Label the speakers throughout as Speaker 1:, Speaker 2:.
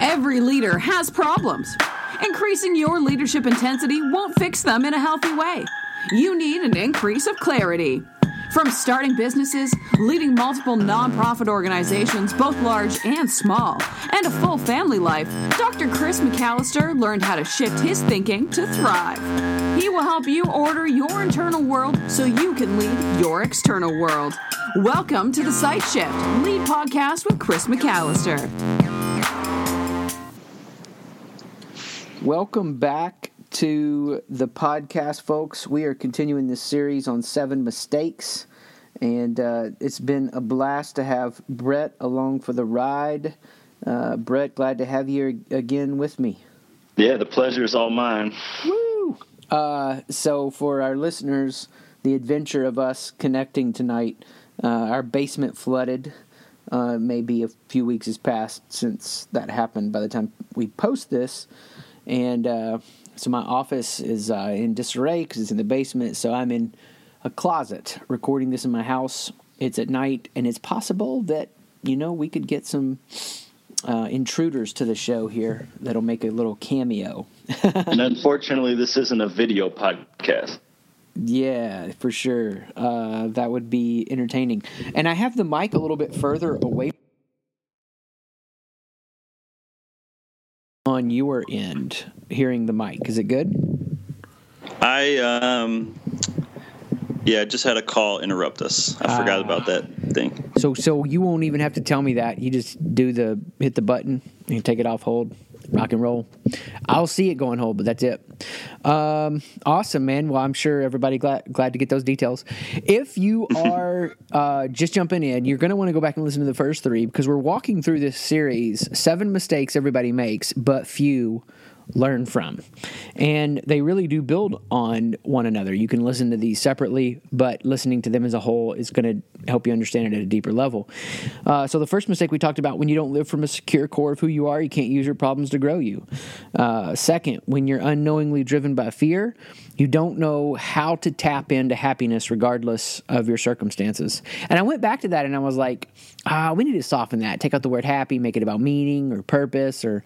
Speaker 1: Every leader has problems. Increasing your leadership intensity won't fix them in a healthy way. You need an increase of clarity. From starting businesses, leading multiple nonprofit organizations, both large and small, and a full family life, Dr. Chris McAllister learned how to shift his thinking to thrive. He will help you order your internal world so you can lead your external world. Welcome to the Sight Shift, lead podcast with Chris McAllister.
Speaker 2: Welcome back to the podcast, folks. We are continuing this series on seven mistakes, and uh, it's been a blast to have Brett along for the ride. Uh, Brett, glad to have you again with me.
Speaker 3: Yeah, the pleasure is all mine.
Speaker 2: Woo! Uh, so, for our listeners, the adventure of us connecting tonight, uh, our basement flooded. Uh, maybe a few weeks has passed since that happened by the time we post this. And uh, so my office is uh, in disarray because it's in the basement. So I'm in a closet recording this in my house. It's at night, and it's possible that you know we could get some uh, intruders to the show here that'll make a little cameo.
Speaker 3: and unfortunately, this isn't a video podcast.
Speaker 2: Yeah, for sure. Uh, that would be entertaining. And I have the mic a little bit further away on your end hearing the mic. Is it good?
Speaker 4: I um yeah, I just had a call interrupt us. I forgot about that thing.
Speaker 2: So so you won't even have to tell me that. You just do the hit the button and take it off hold. Rock and roll. I'll see it going hold, but that's it. Um, awesome, man. Well, I'm sure everybody glad glad to get those details. If you are uh, just jumping in, you're going to want to go back and listen to the first three because we're walking through this series. Seven mistakes everybody makes, but few learn from. And they really do build on one another. You can listen to these separately, but listening to them as a whole is going to help you understand it at a deeper level. Uh, so, the first mistake we talked about when you don't live from a secure core of who you are, you can't use your problems to grow you. Uh, second, when you're unknowingly driven by fear, you don't know how to tap into happiness regardless of your circumstances. And I went back to that and I was like, ah, we need to soften that. Take out the word happy, make it about meaning or purpose or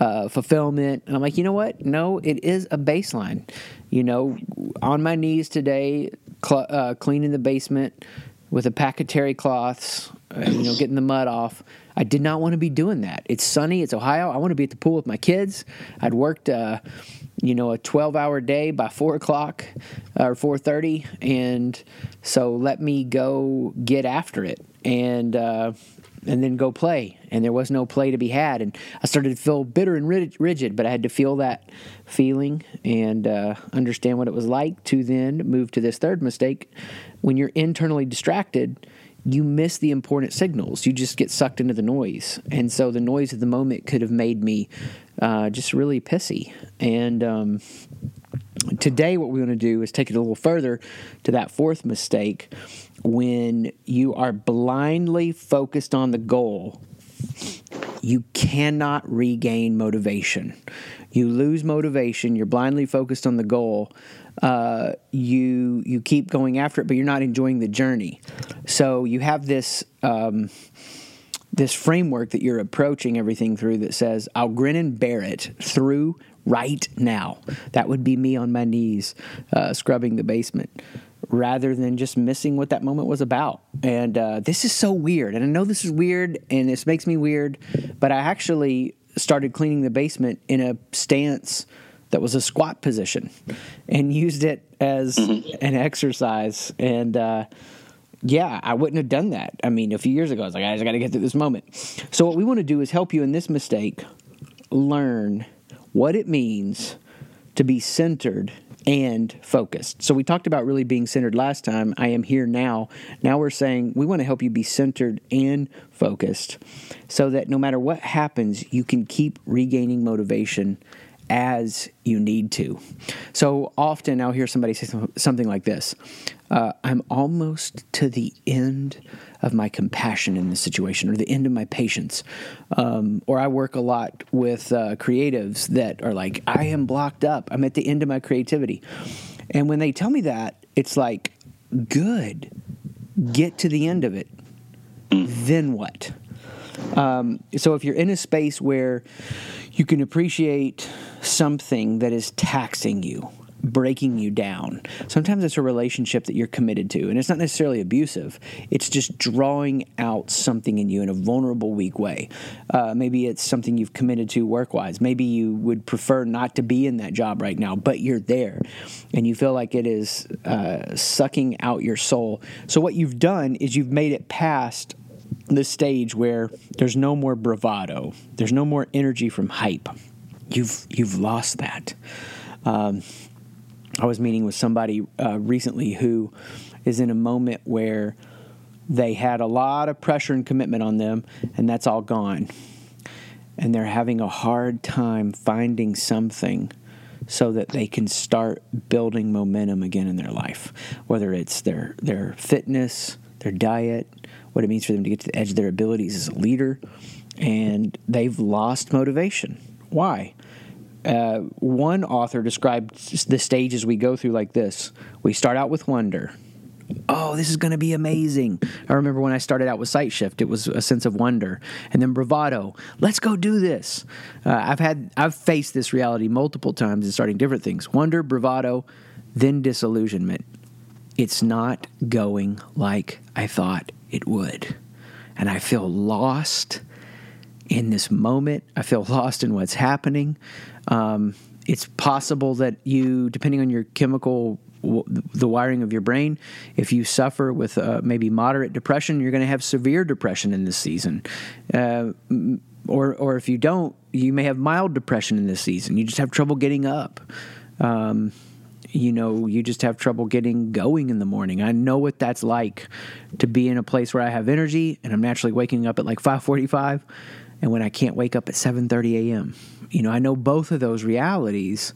Speaker 2: uh, fulfillment. And I'm like, you know what? No, it is a baseline. You know, on my knees today, cl- uh, cleaning the basement with a pack of terry cloths, uh, you know, getting the mud off. I did not want to be doing that. It's sunny. It's Ohio. I want to be at the pool with my kids. I'd worked, uh, you know, a 12 hour day by four o'clock or 4.30. And so let me go get after it and, uh, and then go play. And there was no play to be had. And I started to feel bitter and rigid, but I had to feel that feeling and uh, understand what it was like to then move to this third mistake. When you're internally distracted, you miss the important signals. You just get sucked into the noise. And so the noise of the moment could have made me uh, just really pissy. And um, today, what we want to do is take it a little further to that fourth mistake when you are blindly focused on the goal. You cannot regain motivation. You lose motivation. You're blindly focused on the goal uh, you you keep going after it, but you're not enjoying the journey. So you have this um, this framework that you're approaching everything through that says, "I'll grin and bear it through right now." That would be me on my knees, uh, scrubbing the basement. Rather than just missing what that moment was about. And uh, this is so weird. And I know this is weird and this makes me weird, but I actually started cleaning the basement in a stance that was a squat position and used it as mm-hmm. an exercise. And uh, yeah, I wouldn't have done that. I mean, a few years ago, I was like, I just got to get through this moment. So, what we want to do is help you in this mistake learn what it means to be centered and focused. So we talked about really being centered last time. I am here now. Now we're saying we want to help you be centered and focused so that no matter what happens, you can keep regaining motivation as you need to. So often I'll hear somebody say something like this uh, I'm almost to the end of my compassion in this situation or the end of my patience. Um, or I work a lot with uh, creatives that are like, I am blocked up. I'm at the end of my creativity. And when they tell me that, it's like, good, get to the end of it. Then what? Um, so if you're in a space where you can appreciate something that is taxing you, breaking you down. Sometimes it's a relationship that you're committed to, and it's not necessarily abusive. It's just drawing out something in you in a vulnerable, weak way. Uh, maybe it's something you've committed to work wise. Maybe you would prefer not to be in that job right now, but you're there, and you feel like it is uh, sucking out your soul. So, what you've done is you've made it past the stage where there's no more bravado, there's no more energy from hype. You've you've lost that. Um, I was meeting with somebody uh, recently who is in a moment where they had a lot of pressure and commitment on them, and that's all gone. And they're having a hard time finding something so that they can start building momentum again in their life, whether it's their, their fitness, their diet, what it means for them to get to the edge of their abilities as a leader. And they've lost motivation. Why? Uh, one author described the stages we go through like this. We start out with wonder. Oh, this is going to be amazing. I remember when I started out with Sight Shift, it was a sense of wonder. And then bravado. Let's go do this. Uh, I've had, I've faced this reality multiple times in starting different things. Wonder, bravado, then disillusionment. It's not going like I thought it would. And I feel lost in this moment. I feel lost in what's happening. Um, it's possible that you, depending on your chemical, the wiring of your brain, if you suffer with uh, maybe moderate depression, you're going to have severe depression in this season. Uh, or, or if you don't, you may have mild depression in this season. You just have trouble getting up. Um, you know, you just have trouble getting going in the morning. I know what that's like to be in a place where I have energy and I'm naturally waking up at like 5:45 and when I can't wake up at 7:30 a.m. You know, I know both of those realities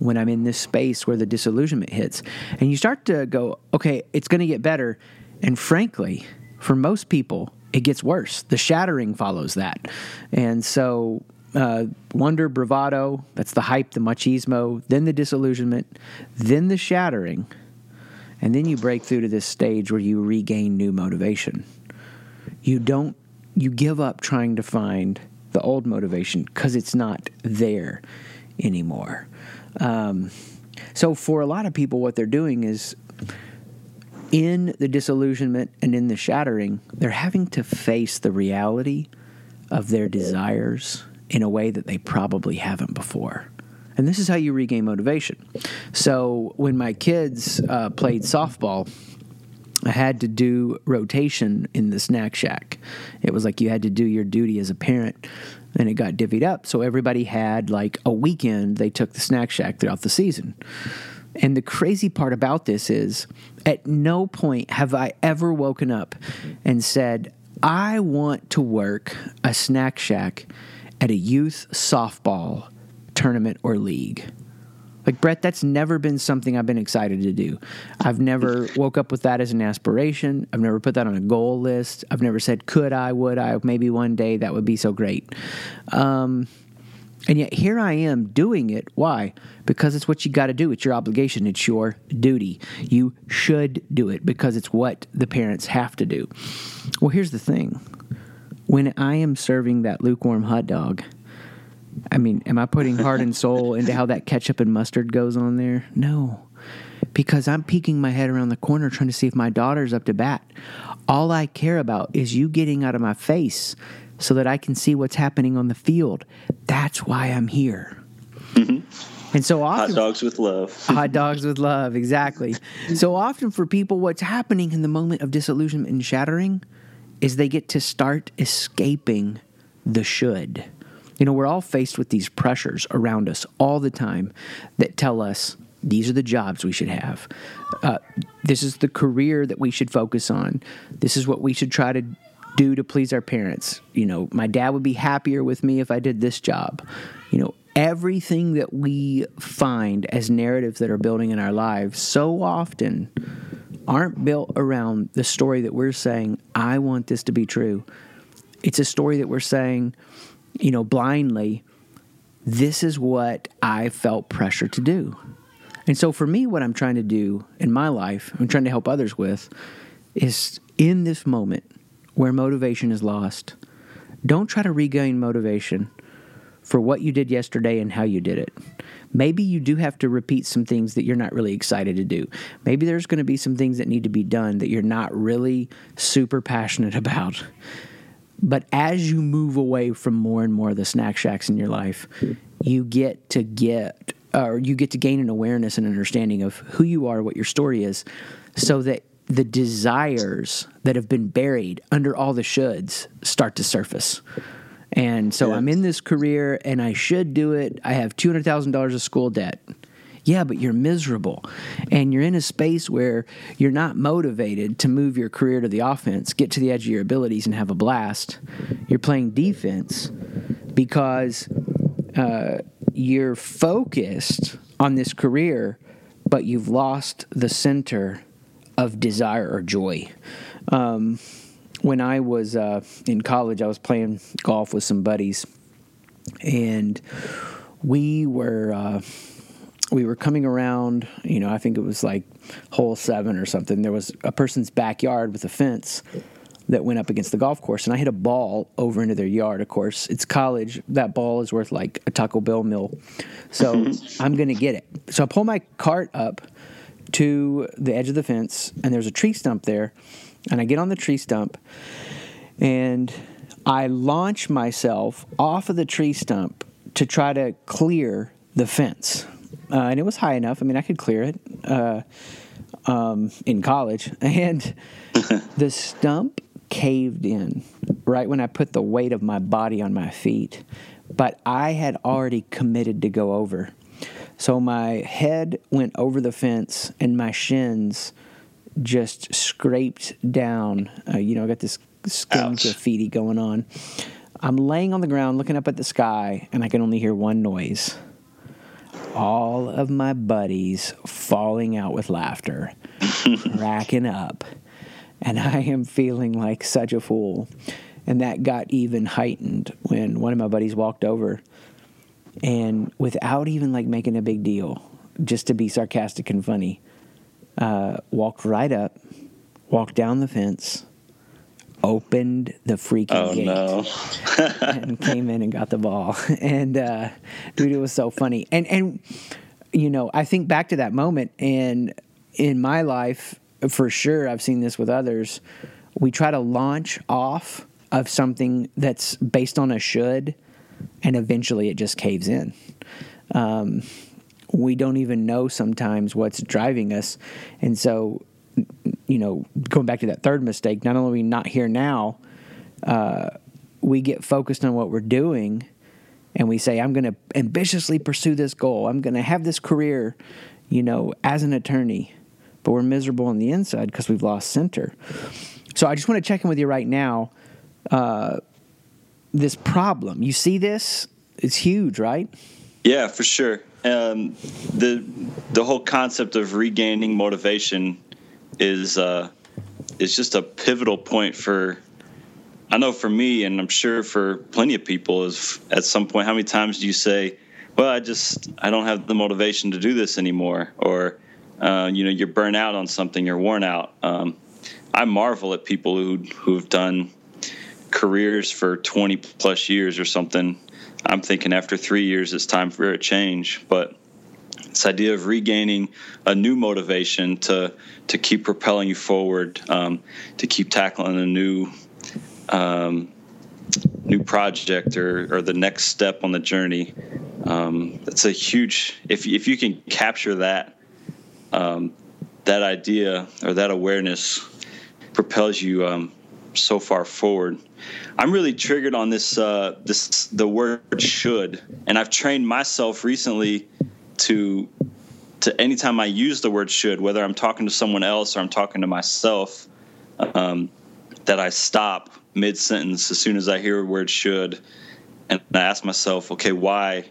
Speaker 2: when I'm in this space where the disillusionment hits. And you start to go, okay, it's going to get better. And frankly, for most people, it gets worse. The shattering follows that. And so, uh, wonder, bravado, that's the hype, the machismo, then the disillusionment, then the shattering. And then you break through to this stage where you regain new motivation. You don't, you give up trying to find the old motivation because it's not there anymore. Um, so, for a lot of people, what they're doing is in the disillusionment and in the shattering, they're having to face the reality of their desires in a way that they probably haven't before. And this is how you regain motivation. So, when my kids uh, played softball, I had to do rotation in the snack shack. It was like you had to do your duty as a parent, and it got divvied up. So everybody had like a weekend they took the snack shack throughout the season. And the crazy part about this is at no point have I ever woken up and said, I want to work a snack shack at a youth softball tournament or league. Like Brett, that's never been something I've been excited to do. I've never woke up with that as an aspiration. I've never put that on a goal list. I've never said, could I, would I, maybe one day that would be so great. Um, and yet here I am doing it. Why? Because it's what you got to do. It's your obligation. It's your duty. You should do it because it's what the parents have to do. Well, here's the thing when I am serving that lukewarm hot dog, I mean, am I putting heart and soul into how that ketchup and mustard goes on there? No. Because I'm peeking my head around the corner trying to see if my daughter's up to bat. All I care about is you getting out of my face so that I can see what's happening on the field. That's why I'm here. Mm-hmm. And so often,
Speaker 4: hot dogs with love.
Speaker 2: hot dogs with love, exactly. So often for people, what's happening in the moment of disillusionment and shattering is they get to start escaping the should. You know, we're all faced with these pressures around us all the time that tell us these are the jobs we should have. Uh, this is the career that we should focus on. This is what we should try to do to please our parents. You know, my dad would be happier with me if I did this job. You know, everything that we find as narratives that are building in our lives so often aren't built around the story that we're saying, I want this to be true. It's a story that we're saying, you know, blindly, this is what I felt pressure to do. And so for me, what I'm trying to do in my life, I'm trying to help others with, is in this moment where motivation is lost, don't try to regain motivation for what you did yesterday and how you did it. Maybe you do have to repeat some things that you're not really excited to do. Maybe there's going to be some things that need to be done that you're not really super passionate about. But as you move away from more and more of the snack shacks in your life, you get to get or you get to gain an awareness and understanding of who you are, what your story is, so that the desires that have been buried under all the shoulds start to surface. And so
Speaker 4: Yeah.
Speaker 2: I'm in this career and I should do it. I have $200,000 of school debt. Yeah, but you're miserable. And you're in a space where you're not motivated to move your career to the offense, get to the edge of your abilities, and have a blast. You're playing defense because uh, you're focused on this career, but you've lost the center of desire or joy. Um, when I was uh, in college, I was playing golf with some buddies, and we were uh, we were coming around. You know, I think it was like hole seven or something. There was a person's backyard with a fence that went up against the golf course, and I hit a ball over into their yard. Of course, it's college. That ball is worth like a Taco Bell meal, so I'm gonna get it. So I pull my cart up to the edge of the fence, and there's a tree stump there, and I get on the tree stump, and I launch myself off of the tree stump to try to clear the fence, uh, and it was high enough. I mean, I could clear it uh, um, in college, and the stump caved in right when I put the weight of my body on my feet. But I had already committed to go over. So my head went over the fence and my shins just scraped down. Uh, you know, I got this skin
Speaker 4: Ouch.
Speaker 2: graffiti going on. I'm laying on the ground looking up at the sky and I can only hear one noise. All of my buddies falling out with laughter, racking up. And I am feeling like such a fool. And that got even heightened when one of my buddies walked over and without even like making a big deal, just to be sarcastic and funny, uh, walked right up, walked down the fence, opened the freaking
Speaker 4: Oh
Speaker 2: gate,
Speaker 4: no.
Speaker 2: and came in and got the ball. And uh, dude, it was so funny. And and you know, I think back to that moment, and in my life, for sure, I've seen this with others. We try to launch off of something that's based on a should, and eventually it just caves in. Um, we don't even know sometimes what's driving us, and so you know, going back to that third mistake, not only we not here now, uh, we get focused on what we're doing and we say, I'm going to ambitiously pursue this goal. I'm going to have this career, you know, as an attorney. But we're miserable on the inside because we've lost center. So I just want to check in with you right now. Uh, this problem, you see this? It's huge, right?
Speaker 4: Yeah, for sure. Um, the the whole concept of regaining motivation is uh, is just a pivotal point for. I know for me, and I'm sure for plenty of people, is at some point, how many times do you say, "Well, I just I don't have the motivation to do this anymore," or uh, you know, you're burnt out on something, you're worn out. Um, I marvel at people who who've done careers for 20 plus years or something. I'm thinking after three years, it's time for a change. But this idea of regaining a new motivation to to keep propelling you forward, um, to keep tackling a new um, new project or, or the next step on the journey. Um, that's a huge. If if you can capture that um, that idea or that awareness propels you um, so far forward. I'm really triggered on this uh, this the word should, and I've trained myself recently to to anytime I use the word should, whether I'm talking to someone else or I'm talking to myself, um, that I stop mid sentence as soon as I hear a word should, and I ask myself, okay, why?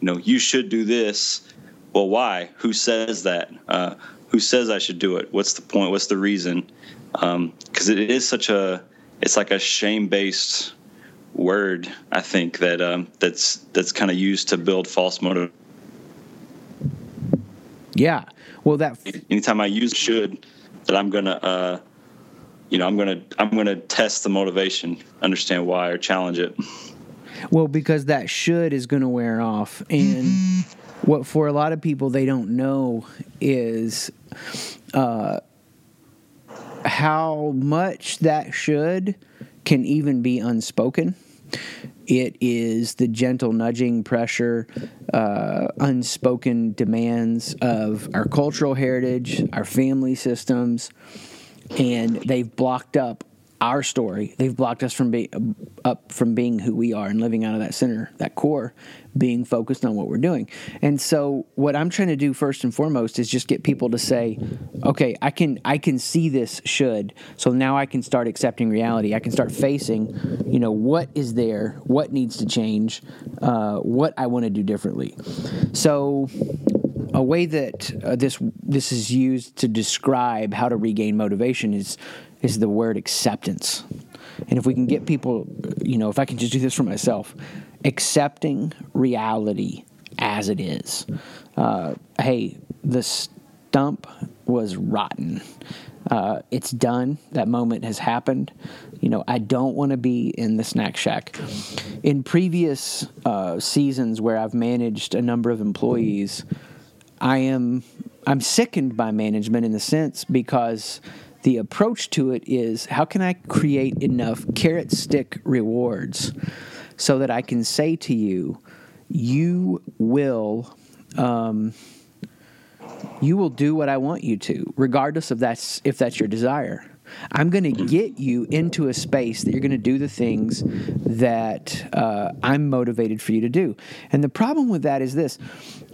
Speaker 4: You know, you should do this. Well, why? Who says that? Uh, who says I should do it? What's the point? What's the reason? Because it is such a, it's like a shame based word. I think that um, that's that's kind of used to build false motive.
Speaker 2: Yeah. Well, that
Speaker 4: Anytime I use should, that I'm gonna uh, you know, I'm gonna I'm gonna test the motivation, understand why, or challenge it.
Speaker 2: Well, because that should is going to wear off. And what for a lot of people they don't know is uh, how much that should can even be unspoken. It is the gentle nudging pressure, uh, unspoken demands of our cultural heritage, our family systems, and they've blocked up our story. They've blocked us from being up from being who we are and living out of that center, that core, being focused on what we're doing. And so, what I'm trying to do first and foremost is just get people to say, "Okay, I can I can see this should. So now I can start accepting reality. I can start facing, you know, what is there, what needs to change, uh, what I want to do differently." So a way that uh, this this is used to describe how to regain motivation is is the word acceptance. And if we can get people, you know, if I can just do this for myself, accepting reality as it is. Uh, hey, the stump was rotten. Uh, it's done. That moment has happened. You know, I don't want to be in the snack shack. In previous uh, seasons where I've managed a number of employees, I am I'm sickened by management in the sense because the approach to it is how can I create enough carrot stick rewards so that I can say to you, you will. Um, you will do what I want you to, regardless of that's if that's your desire. I'm going to get you into a space that you're going to do the things that uh, I'm motivated for you to do. And the problem with that is this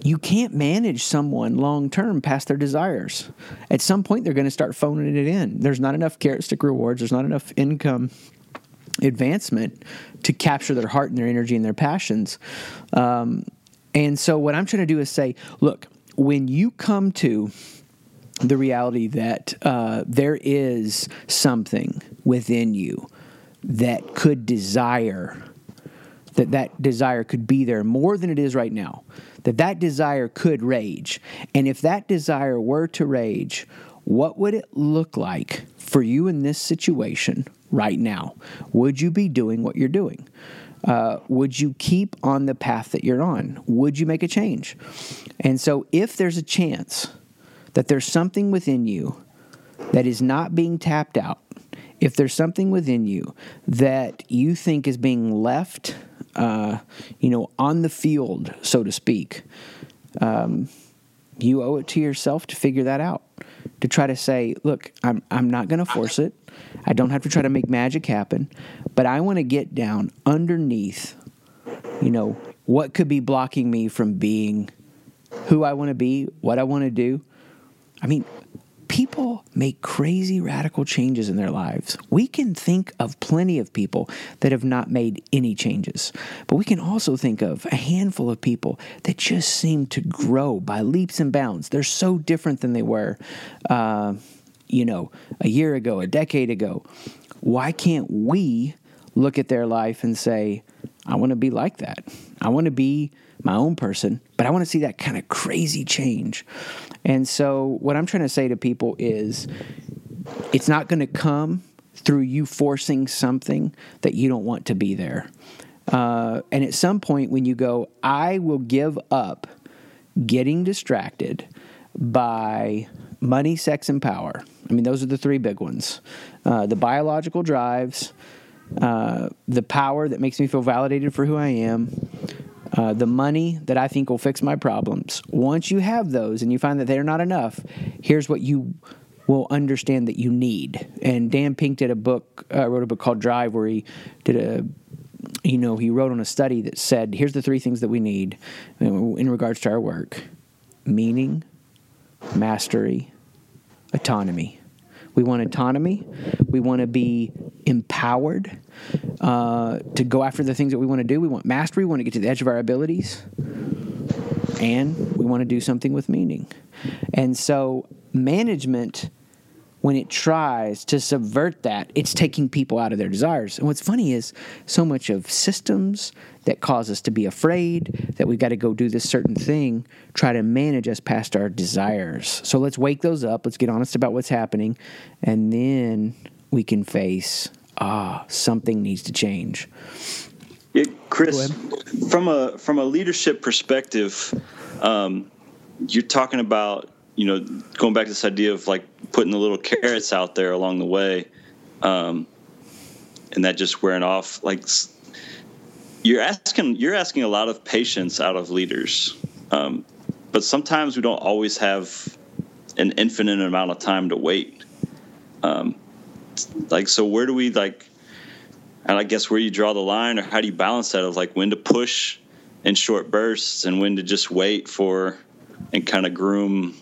Speaker 2: you can't manage someone long term past their desires. At some point, they're going to start phoning it in. There's not enough carrot stick rewards, there's not enough income advancement to capture their heart and their energy and their passions. Um, and so, what I'm trying to do is say, look, when you come to the reality that uh, there is something within you that could desire that that desire could be there more than it is right now that that desire could rage. And if that desire were to rage what would it look like for you in this situation right now? Would you be doing what you're doing? Uh, would you keep on the path that you're on? Would you make a change? And so if there's a chance that there's something within you that is not being tapped out, if there's something within you that you think is being left, uh, you know, on the field, so to speak, um, you owe it to yourself to figure that out. To try to say, look, I'm, I'm not going to force it. I don't have to try to make magic happen, but I want to get down underneath, you know, what could be blocking me from being who I want to be, what I want to do, I mean, people make crazy radical changes in their lives. We can think of plenty of people that have not made any changes, but we can also think of a handful of people that just seem to grow by leaps and bounds. They're so different than they were, uh, you know, a year ago, a decade ago. Why can't we look at their life and say, I want to be like that? I want to be my own person, but I want to see that kind of crazy change. And so, what I'm trying to say to people is it's not going to come through you forcing something that you don't want to be there. Uh, and at some point, when you go, I will give up getting distracted by money, sex, and power. I mean, those are the three big ones uh, the biological drives, uh, the power that makes me feel validated for who I am, uh, the money that I think will fix my problems. Once you have those and you find that they're not enough, here's what you will understand that you need. And Dan Pink did a book, uh, wrote a book called Drive, where he did a you know, he wrote on a study that said, here's the three things that we need in regards to our work meaning, mastery, autonomy. We want autonomy. We want to be empowered uh, to go after the things that we want to do. We want mastery. We want to get to the edge of our abilities. And we want to do something with meaning. And so, management when it tries to subvert that, it's taking people out of their desires. And what's funny is so much of systems that cause us to be afraid that we've got to go do this certain thing try to manage us past our desires. So let's wake those up. Let's get honest about what's happening. And then we can face ah something needs to change.
Speaker 4: Yeah, Chris, from a from a leadership perspective, um, you're talking about you know going back to this idea of like putting the little carrots out there along the way, um, and that just wearing off. Like you're asking you're asking a lot of patience out of leaders, um, but sometimes we don't always have an infinite amount of time to wait. Um, like so, where do we like? And I guess where you draw the line, or how do you balance that of like when to push in short bursts and when to just wait for and kind of groom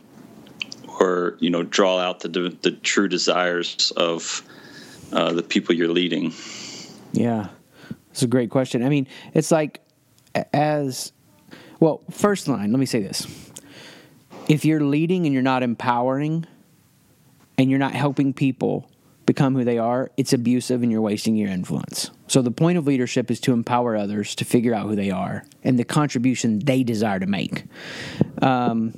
Speaker 4: or you know draw out the the true desires of uh, the people you're leading?
Speaker 2: Yeah, it's a great question. I mean, it's like as well. First line. Let me say this: if you're leading and you're not empowering, and you're not helping people become who they are, it's abusive and you're wasting your influence. So the point of leadership is to empower others to figure out who they are and the contribution they desire to make. Um,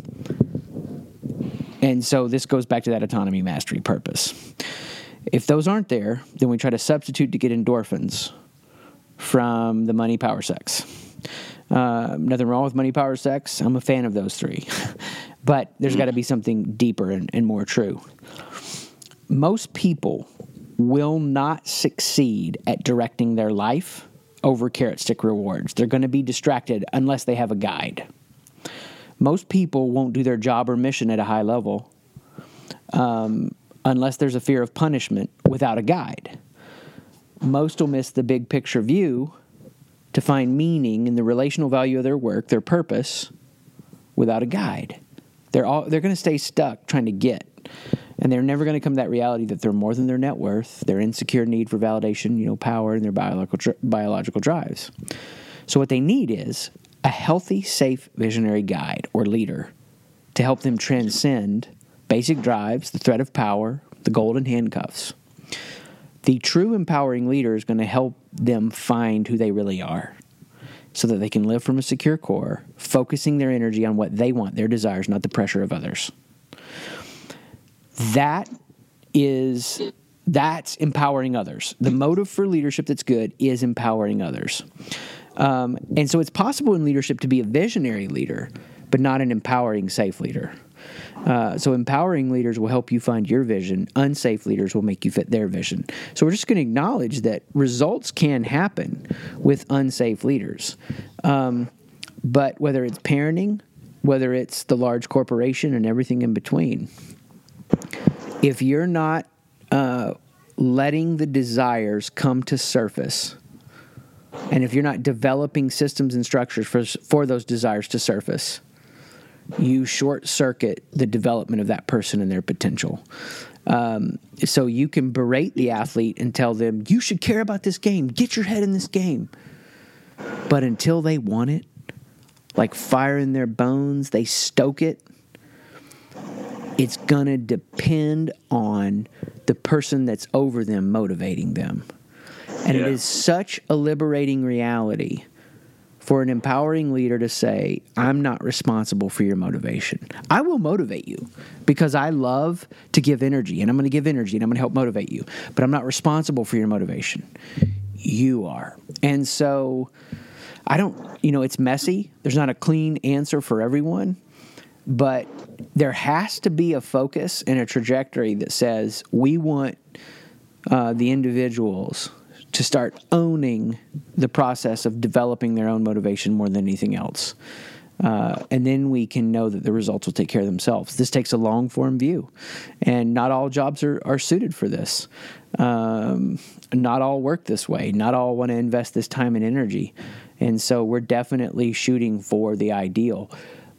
Speaker 2: and so this goes back to that autonomy, mastery, purpose. If those aren't there, then we try to substitute to get endorphins from the money, power, sex. Uh, nothing wrong with money, power, sex. I'm a fan of those three. but there's got to be something deeper and, and more true. Most people will not succeed at directing their life over carrot stick rewards. They're going to be distracted unless they have a guide. Most people won't do their job or mission at a high level um, unless there's a fear of punishment without a guide. Most will miss the big picture view to find meaning in the relational value of their work, their purpose, without a guide. They're all they're going to stay stuck trying to get, and they're never going to come to that reality that they're more than their net worth, their insecure need for validation, you know, power, and their biological biological drives. So what they need is a healthy, safe visionary guide or leader to help them transcend basic drives, the threat of power, the golden handcuffs. The true empowering leader is going to help them find who they really are so that they can live from a secure core, focusing their energy on what they want, their desires, not the pressure of others. That is that's empowering others. The motive for leadership that's good is empowering others. Um, and so it's possible in leadership to be a visionary leader, but not an empowering, safe leader. Uh, so empowering leaders will help you find your vision. Unsafe leaders will make you fit their vision. So we're just going to acknowledge that results can happen with unsafe leaders. Um, but whether it's parenting, whether it's the large corporation and everything in between, if you're not uh, letting the desires come to surface, and if you're not developing systems and structures for, for those desires to surface, you short circuit the development of that person and their potential. Um, so you can berate the athlete and tell them, you should care about this game, get your head in this game. But until they want it, like fire in their bones, they stoke it. It's going to depend on the person that's over them motivating them. And yeah. it is such a liberating reality for an empowering leader to say, I'm not responsible for your motivation. I will motivate you because I love to give energy and I'm going to give energy and I'm going to help motivate you, but I'm not responsible for your motivation. You are. And so I don't, you know, it's messy. There's not a clean answer for everyone, but there has to be a focus and a trajectory that says we want uh, the individuals to start owning the process of developing their own motivation more than anything else. Uh, and then we can know that the results will take care of themselves. This takes a long form view, and not all jobs are, are suited for this. Um, not all work this way. Not all want to invest this time and energy. And so we're definitely shooting for the ideal.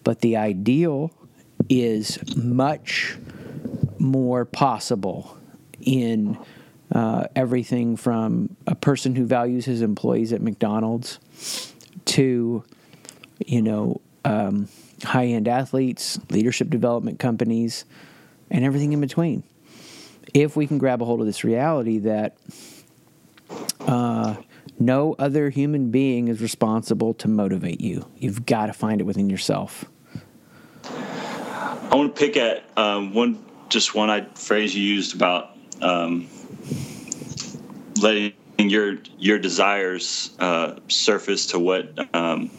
Speaker 2: But the ideal is much more possible in uh, everything from a person who values his employees at McDonald's to, you know, um, high end athletes, leadership development companies, and everything in between. If we can grab a hold of this reality that uh, no other human being is responsible to motivate you, you've got to find it within yourself.
Speaker 4: I want to pick at um, one, just one I, phrase you used about um, letting your your desires uh, surface to what um,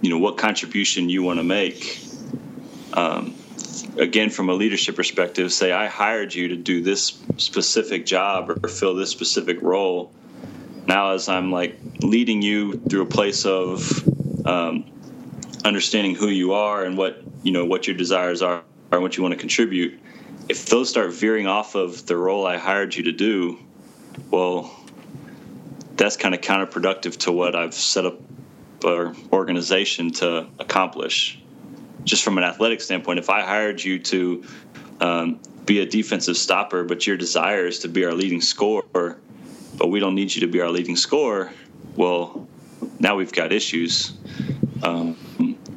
Speaker 4: you know what contribution you want to make. Um, again, from a leadership perspective, say I hired you to do this specific job or fill this specific role. Now, as I'm like leading you through a place of um, understanding who you are and what you know what your desires are and what you want to contribute, if those start veering off of the role I hired you to do, well, that's kind of counterproductive to what I've set up our organization to accomplish. Just from an athletic standpoint, if I hired you to um, be a defensive stopper, but your desire is to be our leading scorer, but we don't need you to be our leading scorer, well, now we've got issues um,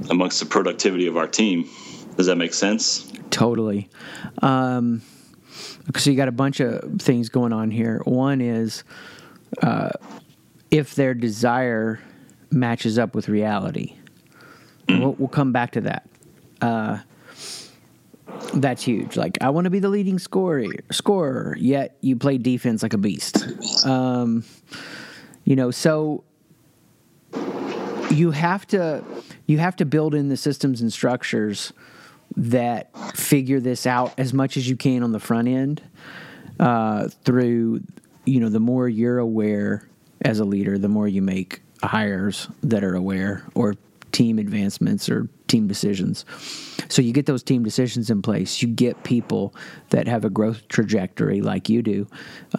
Speaker 4: amongst the productivity of our team. Does that make sense?
Speaker 2: Totally. Um, so you got a bunch of things going on here. One is uh, if their desire matches up with reality. We'll, we'll come back to that. Uh, that's huge. Like I want to be the leading scorer, scorer, yet you play defense like a beast. Um, you know, so you have to you have to build in the systems and structures that figure this out as much as you can on the front end uh, through you know the more you're aware as a leader the more you make hires that are aware or team advancements or team decisions. So you get those team decisions in place. You get people that have a growth trajectory like you do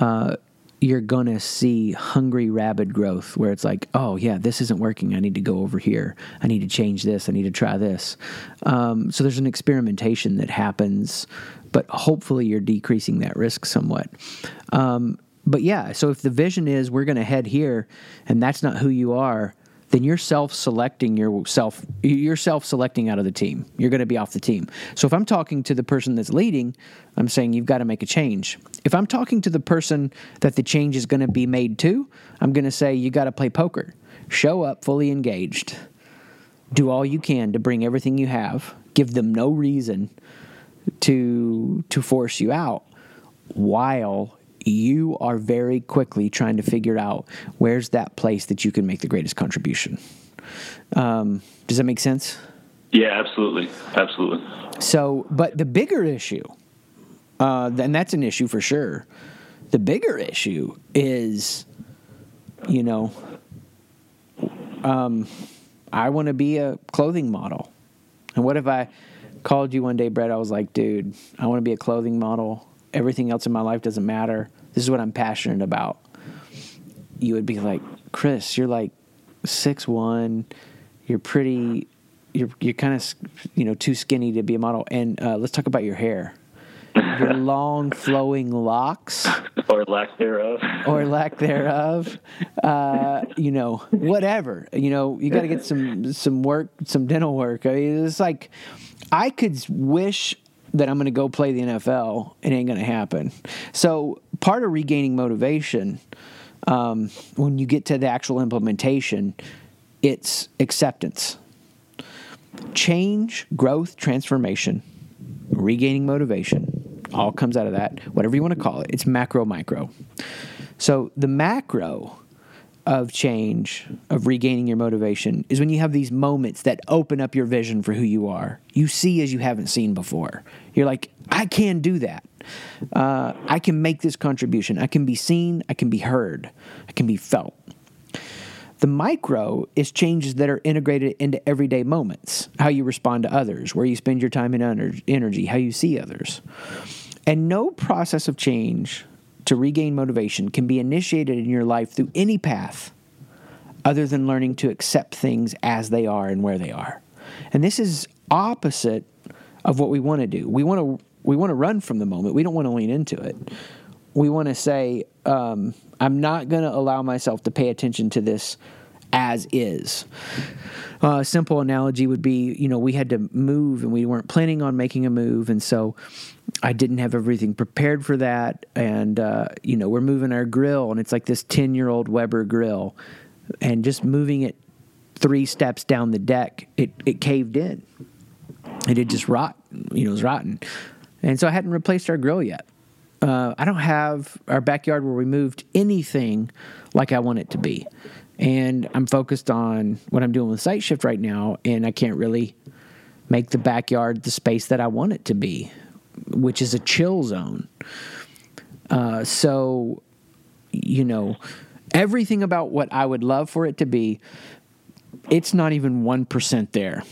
Speaker 2: uh, you're going to see hungry, rabid growth where it's like, oh, yeah, this isn't working. I need to go over here. I need to change this. I need to try this. Um, so there's an experimentation that happens, but hopefully you're decreasing that risk somewhat. Um, but yeah, so if the vision is we're going to head here and that's not who you are, then you're self-selecting yourself you're self-selecting out of the team. You're going to be off the team. So if i'm talking to the person that's leading i'm saying you've got to make a change. If i'm talking to the person that the change is going to be made to i'm going to say you got to play poker. Show up fully engaged. Do all you can to bring everything you have. Give them no reason to to force you out while you are very quickly trying to figure out where's that place that you can make the greatest contribution. Um, does that make sense?
Speaker 3: Yeah, absolutely, absolutely.
Speaker 2: So, but the bigger issue, uh, and that's an issue for sure. The bigger issue is, you know, um, I want to be a clothing model. And what if I called you one day, Brett? I was like, dude, I want to be a clothing model everything else in my life doesn't matter. This is what I'm passionate about. You would be like, Chris, you're like six one, you're pretty, you're you're kind of you know too skinny to be a model. And uh, let's talk about your hair, your long flowing locks,
Speaker 3: or lack thereof,
Speaker 2: or lack thereof. Uh, you know, whatever. You know, you got to get some some work, some dental work. I mean, it's like I could wish that I'm going to go play the NFL. It ain't going to happen. So part of regaining motivation, um, when you get to the actual implementation, it's acceptance, change, growth, transformation, regaining motivation. All comes out of that, whatever you want to call it. It's macro, micro. So the macro of change, of regaining your motivation, is when you have these moments that open up your vision for who you are. You see as you haven't seen before. You're like, I can do that. Uh, I can make this contribution. I can be seen. I can be heard. I can be felt. The micro is changes that are integrated into everyday moments how you respond to others, where you spend your time and energy, how you see others. And no process of change to regain motivation can be initiated in your life through any path other than learning to accept things as they are and where they are. And this is opposite of what we want to do. We want to we want to run from the moment. We don't want to lean into it. We want to say, um, I'm not going to allow myself to pay attention to this as is. Uh, a simple analogy would be, you know, we had to move and we weren't planning on making a move, and so I didn't have everything prepared for that. And uh, you know, we're moving our grill, and it's like this ten-year-old Weber grill, and just moving it three steps down the deck, it it caved in. It had just rot, you know, it was rotten, and so I hadn't replaced our grill yet. uh, I don't have our backyard where we moved anything like I want it to be. And I'm focused on what I'm doing with Sight Shift right now, and I can't really make the backyard the space that I want it to be, which is a chill zone. Uh, so, you know, everything about what I would love for it to be, it's not even 1% there.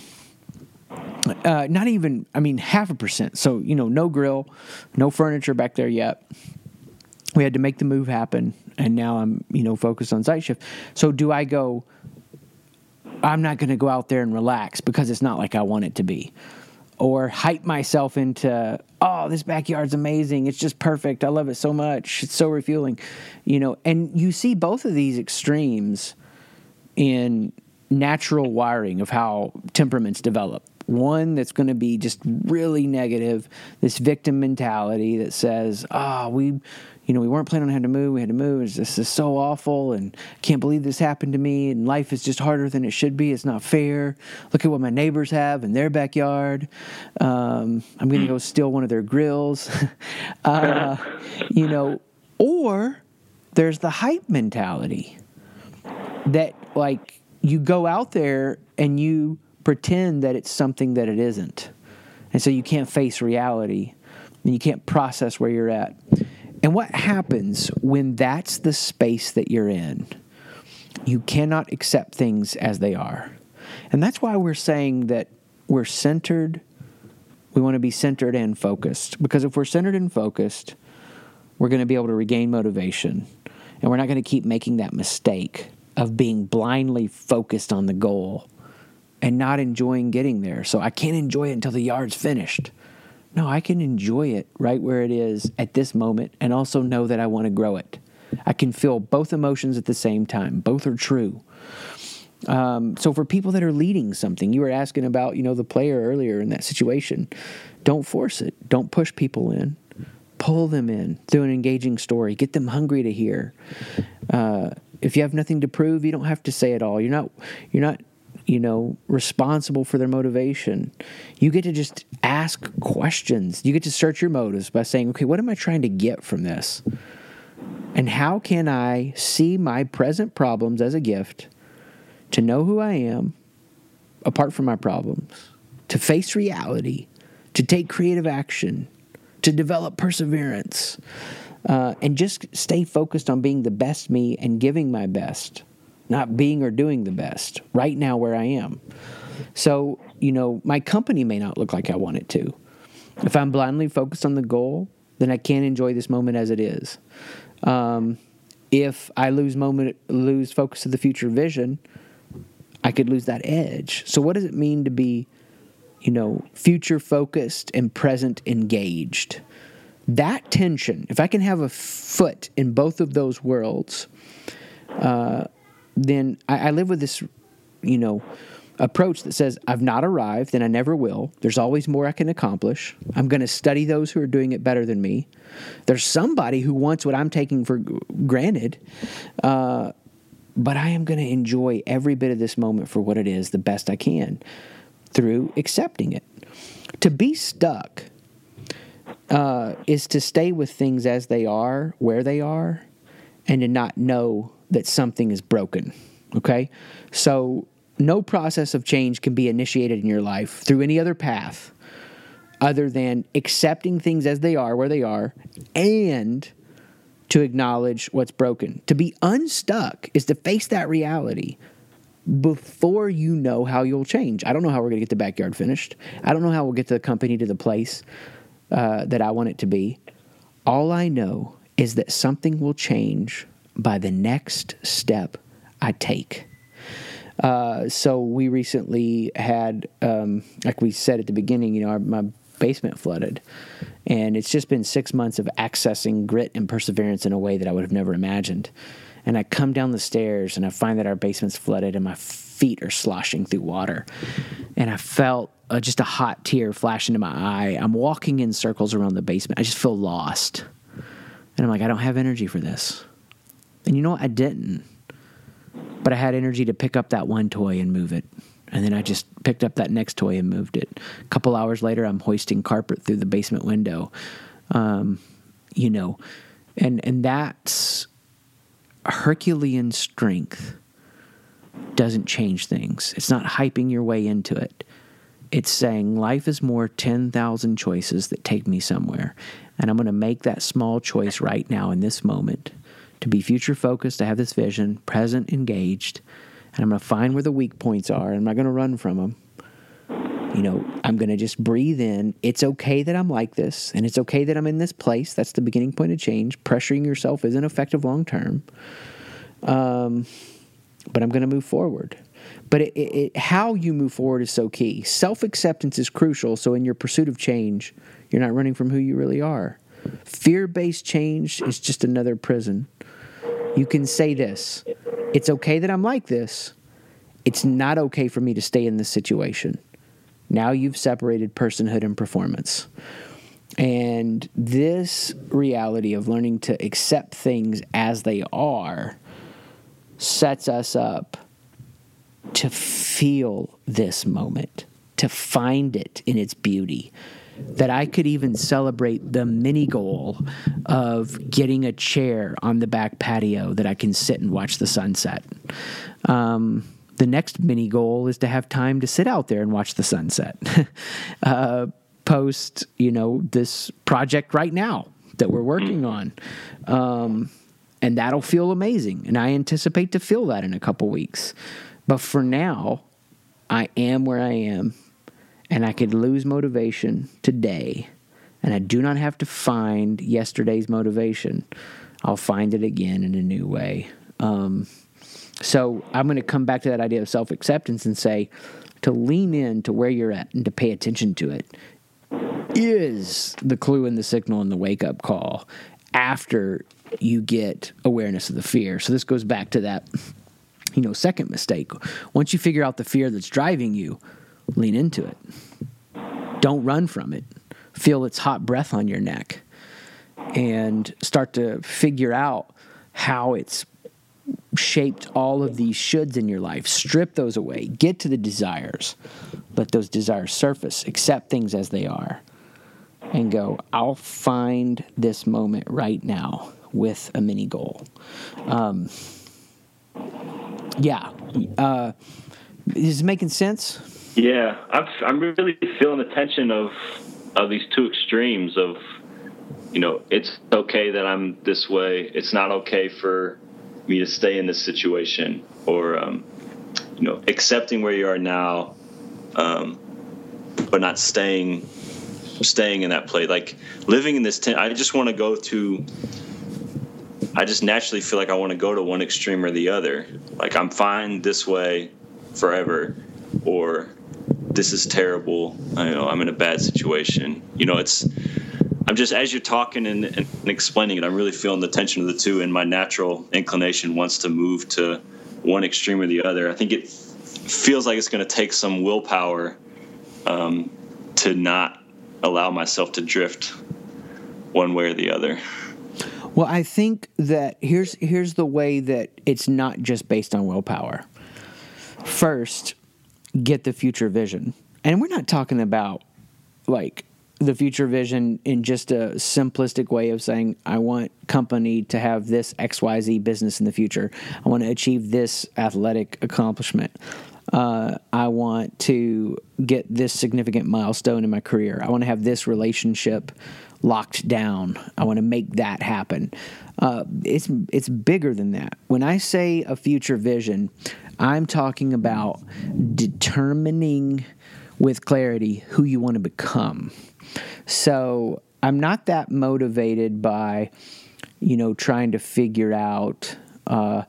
Speaker 2: Uh, not even, I mean, half a percent. So, you know, no grill, no furniture back there yet. We had to make the move happen, and now I'm, you know, focused on Sight Shift. So, do I go, I'm not going to go out there and relax because it's not like I want it to be? Or hype myself into, oh, this backyard's amazing. It's just perfect. I love it so much. It's so refueling. You know, and you see both of these extremes in natural wiring of how temperaments develop one that's going to be just really negative, this victim mentality that says, "Ah, oh, we, you know, we weren't planning on having to move. We had to move. This is so awful, and I can't believe this happened to me. And life is just harder than it should be. It's not fair. Look at what my neighbors have in their backyard. Um, I'm going to go steal one of their grills. uh, you know, or there's the hype mentality that like you go out there and you pretend that it's something that it isn't. And so you can't face reality and you can't process where you're at. And what happens when that's the space that you're in? You cannot accept things as they are. And that's why we're saying that we're centered. We want to be centered and focused. Because if we're centered and focused, we're going to be able to regain motivation. And we're not going to keep making that mistake of being blindly focused on the goal and not enjoying getting there. So I can't enjoy it until the yard's finished. No, I can enjoy it right where it is at this moment and also know that I want to grow it. I can feel both emotions at the same time. Both are true. Um, so for people that are leading something, you were asking about, you know, the player earlier in that situation. Don't force it. Don't push people in. Pull them in through an engaging story. Get them hungry to hear. Uh, if you have nothing to prove, you don't have to say it all. You're not. You're not you know, responsible for their motivation. You get to just ask questions. You get to search your motives by saying, okay, what am I trying to get from this? And how can I see my present problems as a gift to know who I am apart from my problems, to face reality, to take creative action, to develop perseverance, uh, and just stay focused on being the best me and giving my best not being or doing the best right now where I am. So, you know, my company may not look like I want it to. If I'm blindly focused on the goal, then I can't enjoy this moment as it is. Um, if I lose moment, lose focus of the future vision, I could lose that edge. So, what does it mean to be, you know, future focused and present engaged? That tension, if I can have a foot in both of those worlds, uh, then I, I live with this, you know, approach that says I've not arrived and I never will. There's always more I can accomplish. I'm going to study those who are doing it better than me. There's somebody who wants what I'm taking for granted. Uh, but I am going to enjoy every bit of this moment for what it is the best I can through accepting it. To be stuck uh, is to stay with things as they are, where they are, and to not know that something is broken. Okay? So, no process of change can be initiated in your life through any other path other than accepting things as they are, where they are, and to acknowledge what's broken. To be unstuck is to face that reality before you know how you'll change. I don't know how we're going to get the backyard finished. I don't know how we'll get the company to the place uh, that I want it to be. All I know is that something will change by the next step I take. Uh, so we recently had, um, like we said at the beginning, you know, our, my basement flooded, and it's just been six months of accessing grit and perseverance in a way that I would have never imagined. And I come down the stairs and I find that our basement's flooded and my feet are sloshing through water, and I felt uh, just a hot tear flash into my eye. I'm walking in circles around the basement. I just feel lost, and I'm like, I don't have energy for this. And you know what? I didn't. But I had energy to pick up that one toy and move it. And then I just picked up that next toy and moved it. A couple hours later, I'm hoisting carpet through the basement window. Um, you know, and and that's Herculean strength doesn't change things. It's not hyping your way into it. It's saying life is more 10,000 choices that take me somewhere. And I'm going to make that small choice right now in this moment to be future focused, to have this vision, present, engaged. And I'm going to find where the weak points are. And I'm not going to run from them. You know, I'm going to just breathe in. It's okay that I'm like this, and it's okay that I'm in this place. That's the beginning point of change. Pressuring yourself isn't effective long term. Um, but I'm going to move forward. But it, it, it, how you move forward is so key. Self acceptance is crucial. So, in your pursuit of change, you're not running from who you really are. Fear based change is just another prison. You can say this it's okay that I'm like this. It's not okay for me to stay in this situation. Now you've separated personhood and performance. And this reality of learning to accept things as they are sets us up to feel this moment, to find it in its beauty. That I could even celebrate the mini goal of getting a chair on the back patio that I can sit and watch the sunset. Um, the next mini goal is to have time to sit out there and watch the sunset. uh, post, you know, this project right now that we're working on. Um, and that'll feel amazing. And I anticipate to feel that in a couple weeks. But for now, I am where I am, and I could lose motivation today, and I do not have to find yesterday's motivation. I'll find it again in a new way. Um, so I'm going to come back to that idea of self acceptance and say to lean in to where you're at and to pay attention to it is the clue and the signal and the wake up call after you get awareness of the fear. So this goes back to that, you know, second mistake. Once you figure out the fear that's driving you, lean into it. Don't run from it. Feel its hot breath on your neck and start to figure out how it's shaped all of these shoulds in your life. Strip those away. Get to the desires. Let those desires surface. Accept things as they are. And go, I'll find this moment right now with a mini goal. Um, yeah. Uh, is making sense?
Speaker 4: Yeah, I'm, I'm really feeling the tension of of these two extremes of, you know, it's okay that I'm this way. It's not okay for me to stay in this situation, or um, you know, accepting where you are now, um, but not staying staying in that place. Like living in this tent, I just want to go to I just naturally feel like I want to go to one extreme or the other. Like I'm fine this way forever, or this is terrible. I know I'm in a bad situation. You know, it's. I'm just as you're talking and, and explaining it, I'm really feeling the tension of the two, and my natural inclination wants to move to one extreme or the other. I think it feels like it's going to take some willpower um, to not allow myself to drift one way or the other.
Speaker 2: Well, I think that here's here's the way that it's not just based on willpower. First, get the future vision. And we're not talking about like the future vision in just a simplistic way of saying I want company to have this XYZ business in the future. I want to achieve this athletic accomplishment. Uh, I want to get this significant milestone in my career. I want to have this relationship locked down. I want to make that happen. Uh, it's it's bigger than that. When I say a future vision, I'm talking about determining with clarity who you want to become. So I'm not that motivated by, you know, trying to figure out uh,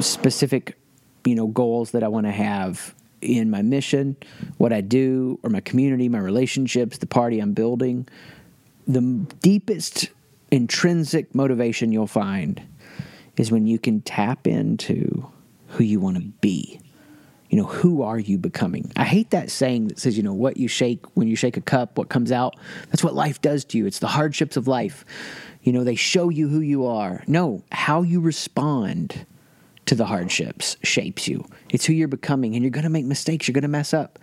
Speaker 2: specific, you know, goals that I want to have in my mission, what I do, or my community, my relationships, the party I'm building the deepest intrinsic motivation you'll find is when you can tap into who you want to be. You know, who are you becoming? I hate that saying that says, you know, what you shake when you shake a cup, what comes out. That's what life does to you. It's the hardships of life. You know, they show you who you are. No, how you respond to the hardships shapes you. It's who you're becoming, and you're going to make mistakes. You're going to mess up.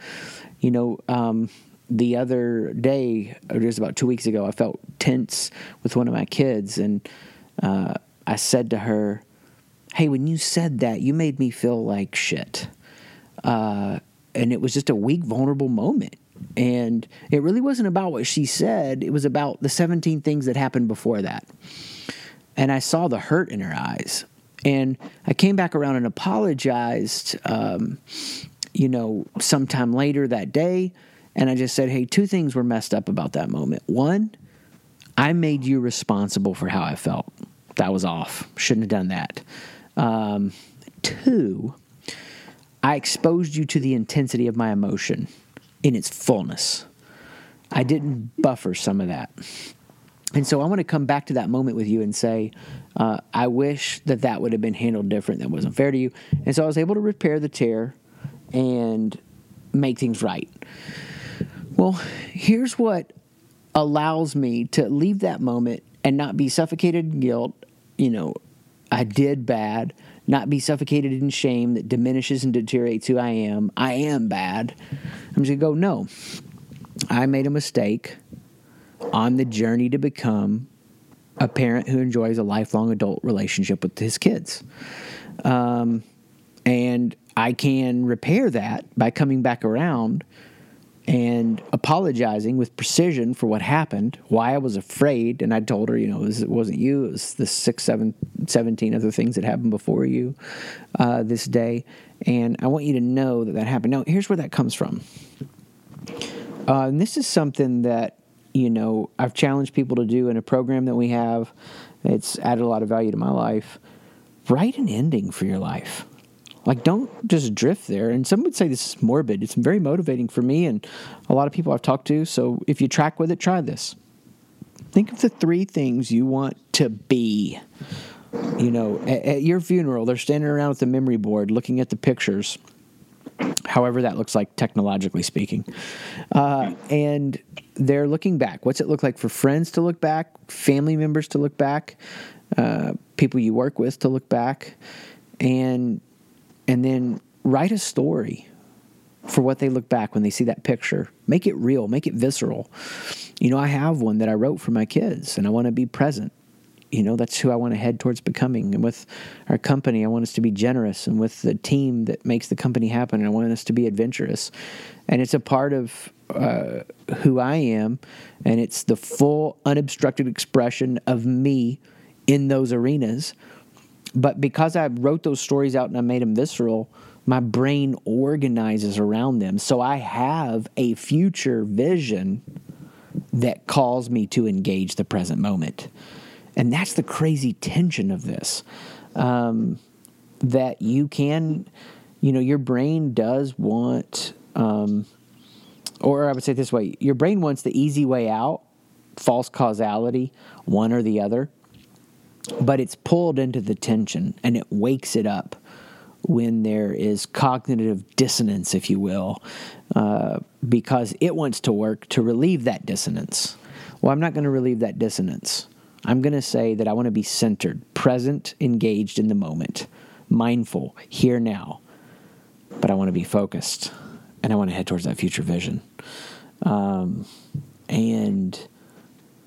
Speaker 2: You know, um, the other day, or just about two weeks ago, I felt tense with one of my kids, and uh, I said to her, "Hey, when you said that, you made me feel like shit." Uh, and it was just a weak, vulnerable moment. And it really wasn't about what she said, it was about the 17 things that happened before that. And I saw the hurt in her eyes. And I came back around and apologized, um, you know, sometime later that day. And I just said, hey, two things were messed up about that moment. One, I made you responsible for how I felt. That was off. Shouldn't have done that. Um, two, I exposed you to the intensity of my emotion in its fullness. I didn't buffer some of that. And so I want to come back to that moment with you and say, uh, I wish that that would have been handled different. That wasn't fair to you. And so I was able to repair the tear and make things right. Well, here's what allows me to leave that moment and not be suffocated in guilt. You know, I did bad, not be suffocated in shame that diminishes and deteriorates who I am. I am bad. I'm just going to go, no, I made a mistake on the journey to become a parent who enjoys a lifelong adult relationship with his kids. Um, and I can repair that by coming back around and apologizing with precision for what happened, why I was afraid. And I told her, you know, it wasn't you, it was the six, seven, 17 other things that happened before you uh, this day. And I want you to know that that happened. Now, here's where that comes from. Uh, and this is something that, you know, I've challenged people to do in a program that we have. It's added a lot of value to my life. Write an ending for your life. Like, don't just drift there. And some would say this is morbid. It's very motivating for me and a lot of people I've talked to. So if you track with it, try this. Think of the three things you want to be. You know, at, at your funeral, they're standing around with the memory board looking at the pictures, however that looks like technologically speaking. Uh, and they're looking back. What's it look like for friends to look back, family members to look back, uh, people you work with to look back? And and then write a story for what they look back when they see that picture. Make it real, make it visceral. You know, I have one that I wrote for my kids, and I want to be present. You know, that's who I want to head towards becoming. And with our company, I want us to be generous. And with the team that makes the company happen, I want us to be adventurous. And it's a part of uh, who I am, and it's the full, unobstructed expression of me in those arenas but because I wrote those stories out and I made them visceral, my brain organizes around them. So I have a future vision that calls me to engage the present moment. And that's the crazy tension of this. Um, that you can, you know, your brain does want, um, or I would say this way your brain wants the easy way out, false causality, one or the other but it's pulled into the tension and it wakes it up when there is cognitive dissonance, if you will, uh, because it wants to work to relieve that dissonance. Well, I'm not going to relieve that dissonance. I'm going to say that I want to be centered, present, engaged in the moment, mindful, here now. But I want to be focused and I want to head towards that future vision. Um, and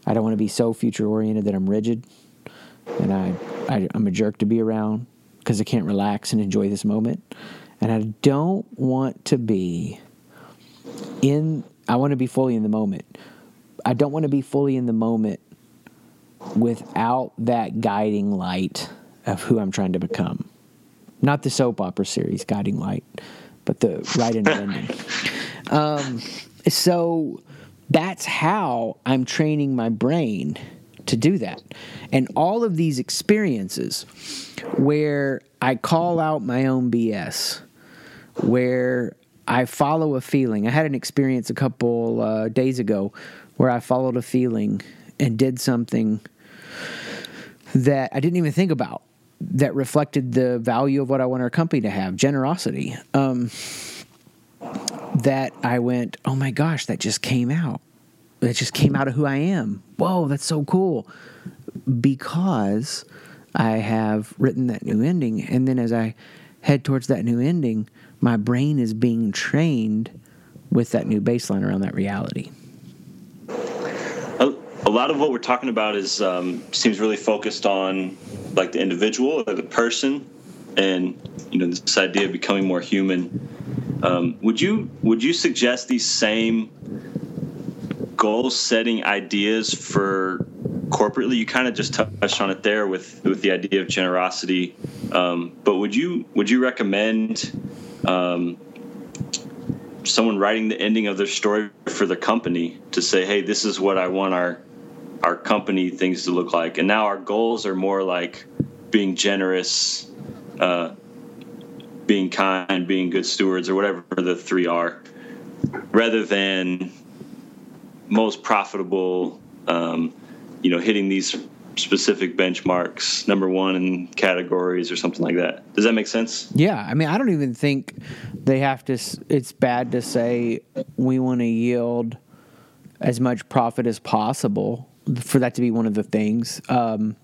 Speaker 2: I don't want to be so future oriented that I'm rigid and I, I I'm a jerk to be around because I can't relax and enjoy this moment. And I don't want to be in. I want to be fully in the moment. I don't want to be fully in the moment without that guiding light of who I'm trying to become. Not the soap opera series Guiding Light, but the right and ending. Um, so that's how I'm training my brain to do that. And all of these experiences where I call out my own BS, where I follow a feeling. I had an experience a couple uh, days ago where I followed a feeling and did something that I didn't even think about that reflected the value of what I want our company to have generosity. Um, that I went, oh my gosh, that just came out. That just came out of who I am. Whoa, that's so cool because I have written that new ending. And then as I head towards that new ending, my brain is being trained with that new baseline around that reality.
Speaker 4: A, a lot of what we're talking about is um, seems really focused on like the individual or the person, and you know this idea of becoming more human. Um, would you would you suggest these same goal setting ideas for corporately? You kind of just touched on it there with with the idea of generosity, um, but would you would you recommend um, someone writing the ending of their story for the company to say, "Hey, this is what I want our our company things to look like," and now our goals are more like being generous. Uh, being kind, being good stewards, or whatever the three are, rather than most profitable, um, you know, hitting these specific benchmarks, number one in categories or something like that. Does that make sense?
Speaker 2: Yeah, I mean, I don't even think they have to. It's bad to say we want to yield as much profit as possible for that to be one of the things. Um,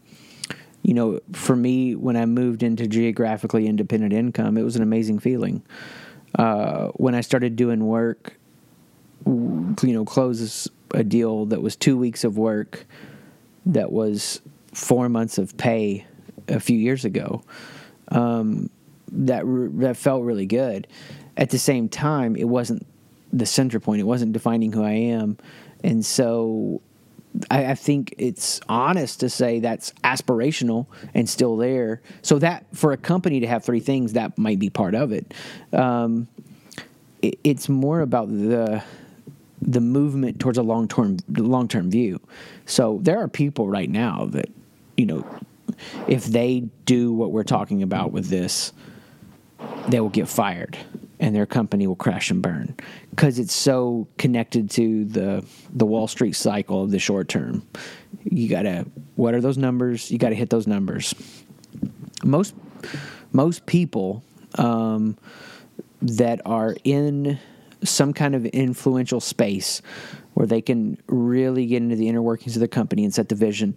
Speaker 2: you know, for me, when I moved into geographically independent income, it was an amazing feeling. Uh, when I started doing work, you know, close a deal that was two weeks of work, that was four months of pay a few years ago. Um, that that felt really good. At the same time, it wasn't the center point. It wasn't defining who I am, and so I, I, think it's honest to say that's aspirational and still there. So that for a company to have three things, that might be part of it. Um, it it's more about the the movement towards a long term long term view. So there are people right now that you know if they do what we're talking about with this, they will get fired and their company will crash and burn because it's so connected to the the Wall Street cycle of the short term. You gotta what are those numbers? You gotta hit those numbers. Most most people um, that are in some kind of influential space where they can really get into the inner workings of the company and set the vision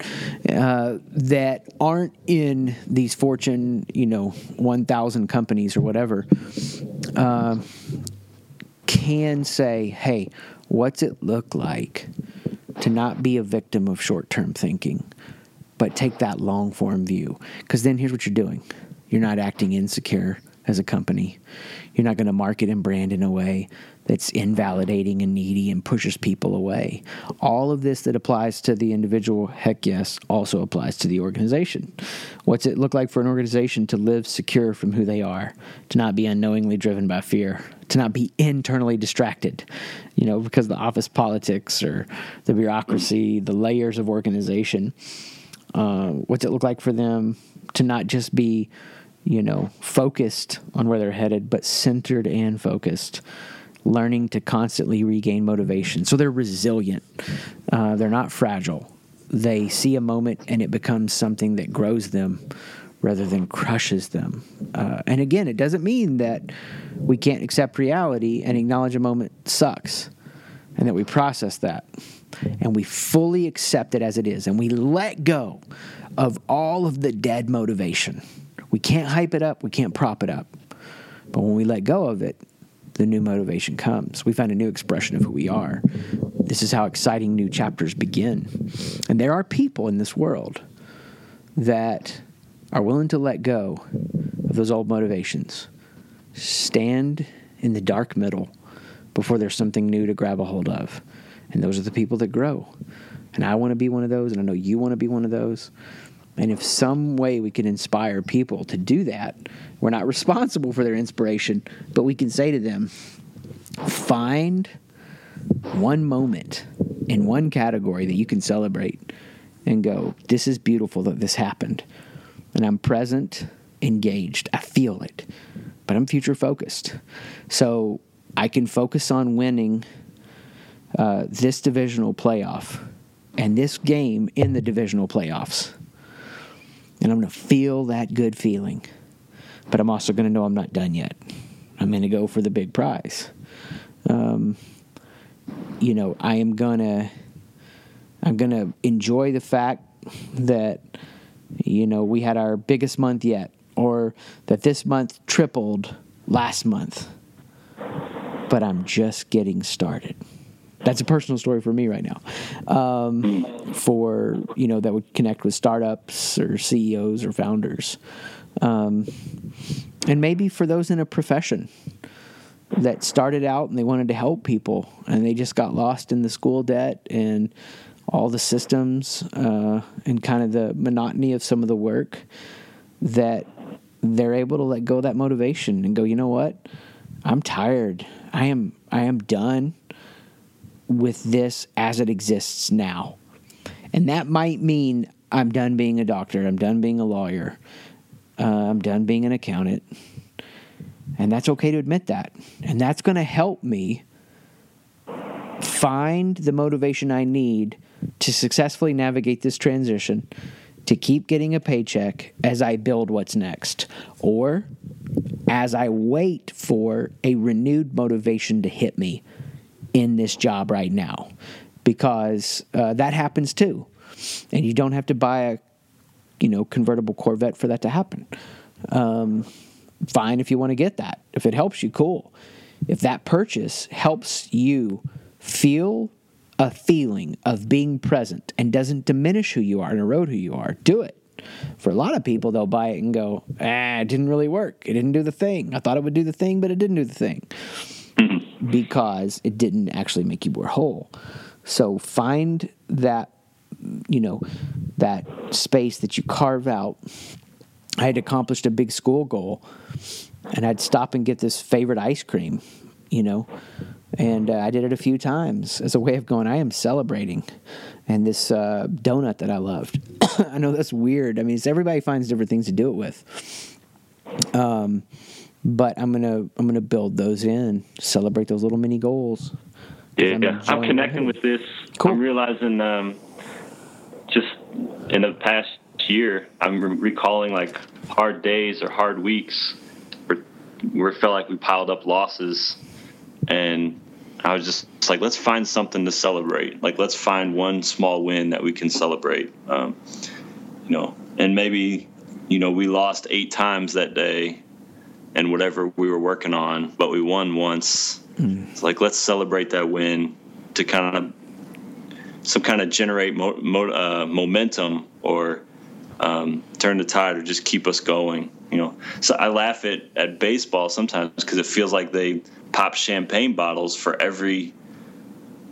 Speaker 2: uh, that aren't in these fortune you know 1000 companies or whatever uh, can say hey what's it look like to not be a victim of short-term thinking but take that long form view because then here's what you're doing you're not acting insecure as a company. You're not going to market and brand in a way that's invalidating and needy and pushes people away. All of this that applies to the individual, heck yes, also applies to the organization. What's it look like for an organization to live secure from who they are, to not be unknowingly driven by fear, to not be internally distracted, you know, because the office politics or the bureaucracy, the layers of organization. Uh, what's it look like for them to not just be, you know, focused on where they're headed, but centered and focused? Learning to constantly regain motivation. So they're resilient, uh, they're not fragile. They see a moment and it becomes something that grows them rather than crushes them. Uh, and again, it doesn't mean that we can't accept reality and acknowledge a moment sucks and that we process that and we fully accept it as it is and we let go of all of the dead motivation. We can't hype it up, we can't prop it up. But when we let go of it, the new motivation comes. We find a new expression of who we are. This is how exciting new chapters begin. And there are people in this world that are willing to let go of those old motivations, stand in the dark middle before there's something new to grab a hold of. And those are the people that grow. And I want to be one of those, and I know you want to be one of those. And if some way we can inspire people to do that, we're not responsible for their inspiration, but we can say to them, find one moment in one category that you can celebrate and go, this is beautiful that this happened. And I'm present, engaged, I feel it, but I'm future focused. So I can focus on winning uh, this divisional playoff and this game in the divisional playoffs and I'm going to feel that good feeling. But I'm also going to know I'm not done yet. I'm going to go for the big prize. Um, you know, I am going to I'm going to enjoy the fact that you know, we had our biggest month yet or that this month tripled last month. but I'm just getting started. That's a personal story for me right now. Um, for you know that would connect with startups or CEOs or founders, um, and maybe for those in a profession that started out and they wanted to help people and they just got lost in the school debt and all the systems uh, and kind of the monotony of some of the work that they're able to let go of that motivation and go you know what? I'm tired. I am i am done with this as it exists now. And that might mean i'm done being a doctor i'm done being a lawyer uh, i'm done being an accountant. And that's okay to admit that. And that's going to help me find the motivation I need to successfully navigate this transition, to keep getting a paycheck as I build what's next, or as I wait for a renewed motivation to hit me in this job right now. Because uh, that happens too. And you don't have to buy a you know convertible Corvette for that to happen. Um, fine if you want to get that. If it helps you, cool. If that purchase helps you feel a feeling of being present and doesn't diminish who you are and erode who you are, do it. For a lot of people, they'll buy it and go, ah, it didn't really work. It didn't do the thing. I thought it would do the thing, but it didn't do the thing because it didn't actually make you more whole. So find that, you know, that space that you carve out. I had accomplished a big school goal and I'd stop and get this favorite ice cream, you know. And uh, I did it a few times as a way of going, I am celebrating. And this uh, donut that I loved. I know that's weird. I mean, everybody finds different things to do it with. Um, but I'm gonna I'm gonna build those in, celebrate those little mini goals.
Speaker 4: Yeah, I'm, yeah. I'm connecting with this. Cool. I'm realizing um, just in the past year, I'm re- recalling like hard days or hard weeks where we felt like we piled up losses, and I was just like, let's find something to celebrate. Like, let's find one small win that we can celebrate. Um, you know, and maybe you know we lost eight times that day, and whatever we were working on, but we won once. Mm. It's like let's celebrate that win to kind of some kind of generate mo- mo- uh, momentum or um, turn the tide or just keep us going. You know, so I laugh at at baseball sometimes because it feels like they pop champagne bottles for every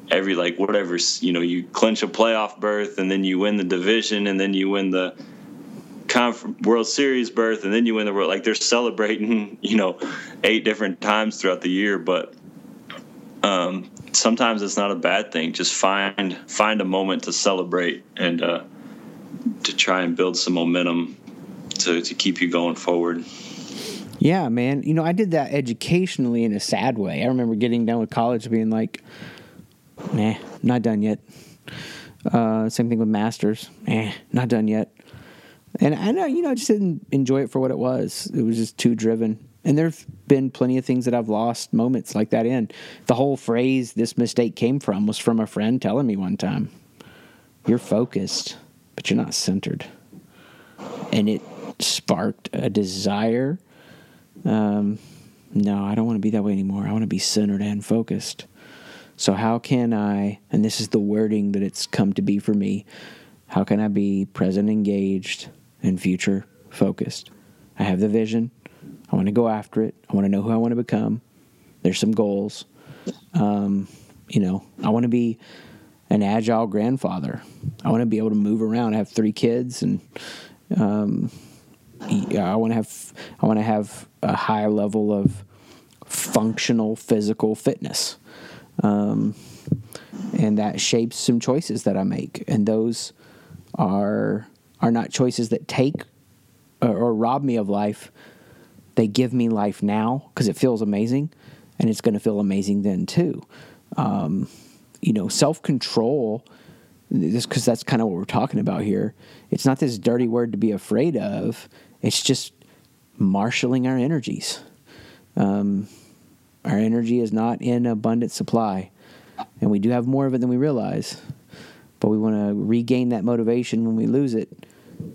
Speaker 4: every like whatever you know you clinch a playoff berth and then you win the division and then you win the Conf- World Series berth and then you win the world like they're celebrating you know eight different times throughout the year but um, sometimes it's not a bad thing just find find a moment to celebrate and uh, to try and build some momentum to, to keep you going forward.
Speaker 2: Yeah, man. You know, I did that educationally in a sad way. I remember getting done with college being like, nah, not done yet. Uh, same thing with masters. Eh, not done yet. And I know, you know, I just didn't enjoy it for what it was. It was just too driven. And there've been plenty of things that I've lost moments like that in. The whole phrase this mistake came from was from a friend telling me one time, You're focused, but you're not centered. And it sparked a desire. Um, no, I don't want to be that way anymore. I want to be centered and focused. So, how can I, and this is the wording that it's come to be for me, how can I be present, engaged, and future focused? I have the vision. I want to go after it. I want to know who I want to become. There's some goals. Um, you know, I want to be an agile grandfather. I want to be able to move around. I have three kids, and um, I want to have I want to have a high level of functional physical fitness, um, and that shapes some choices that I make, and those are are not choices that take or, or rob me of life. They give me life now because it feels amazing, and it's going to feel amazing then too. Um, you know, self control because that's kind of what we're talking about here. It's not this dirty word to be afraid of. It's just marshaling our energies. Um, our energy is not in abundant supply, and we do have more of it than we realize. But we want to regain that motivation when we lose it,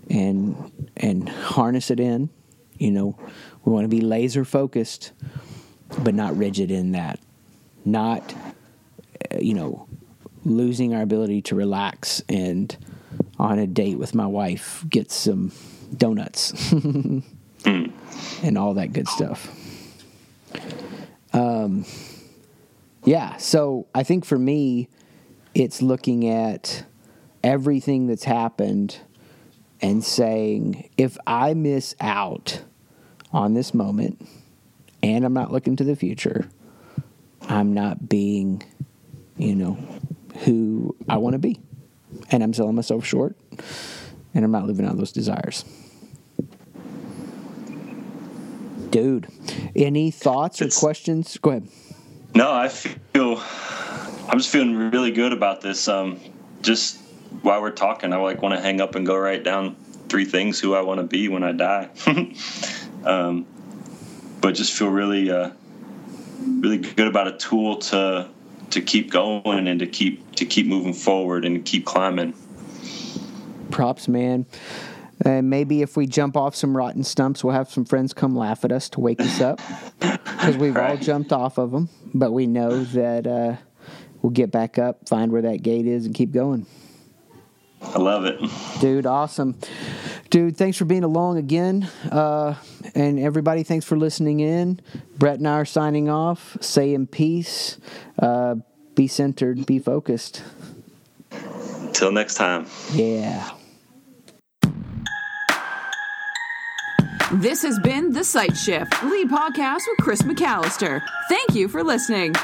Speaker 2: and and harness it in. You know, we want to be laser focused, but not rigid in that. not, uh, you know, losing our ability to relax and on a date with my wife get some donuts and all that good stuff. Um, yeah, so I think for me, it's looking at everything that's happened and saying, if I miss out on this moment and I'm not looking to the future, I'm not being, you know, who I want to be. And I'm selling myself short and I'm not living out those desires. Dude, any thoughts or
Speaker 4: It's-
Speaker 2: questions? Go ahead.
Speaker 4: No, I feel I'm just feeling really good about this. Um, just while we're talking, I like want to hang up and go write down three things who I want to be when I die. um, but just feel really, uh, really good about a tool to to keep going and to keep to keep moving forward and keep climbing.
Speaker 2: props, man. And maybe if we jump off some rotten stumps, we'll have some friends come laugh at us to wake us up because we've all jumped off of them. But we know that uh, we'll get back up, find where that gate is, and keep going.
Speaker 4: I love it.
Speaker 2: Dude, awesome. Dude, thanks for being along again. Uh, and everybody, thanks for listening in. Brett and I are signing off. Say in peace. Uh, be centered, be focused.
Speaker 4: Till next time.
Speaker 2: Yeah.
Speaker 1: This has been The Sight Shift, lead podcast with Chris McAllister. Thank you for listening.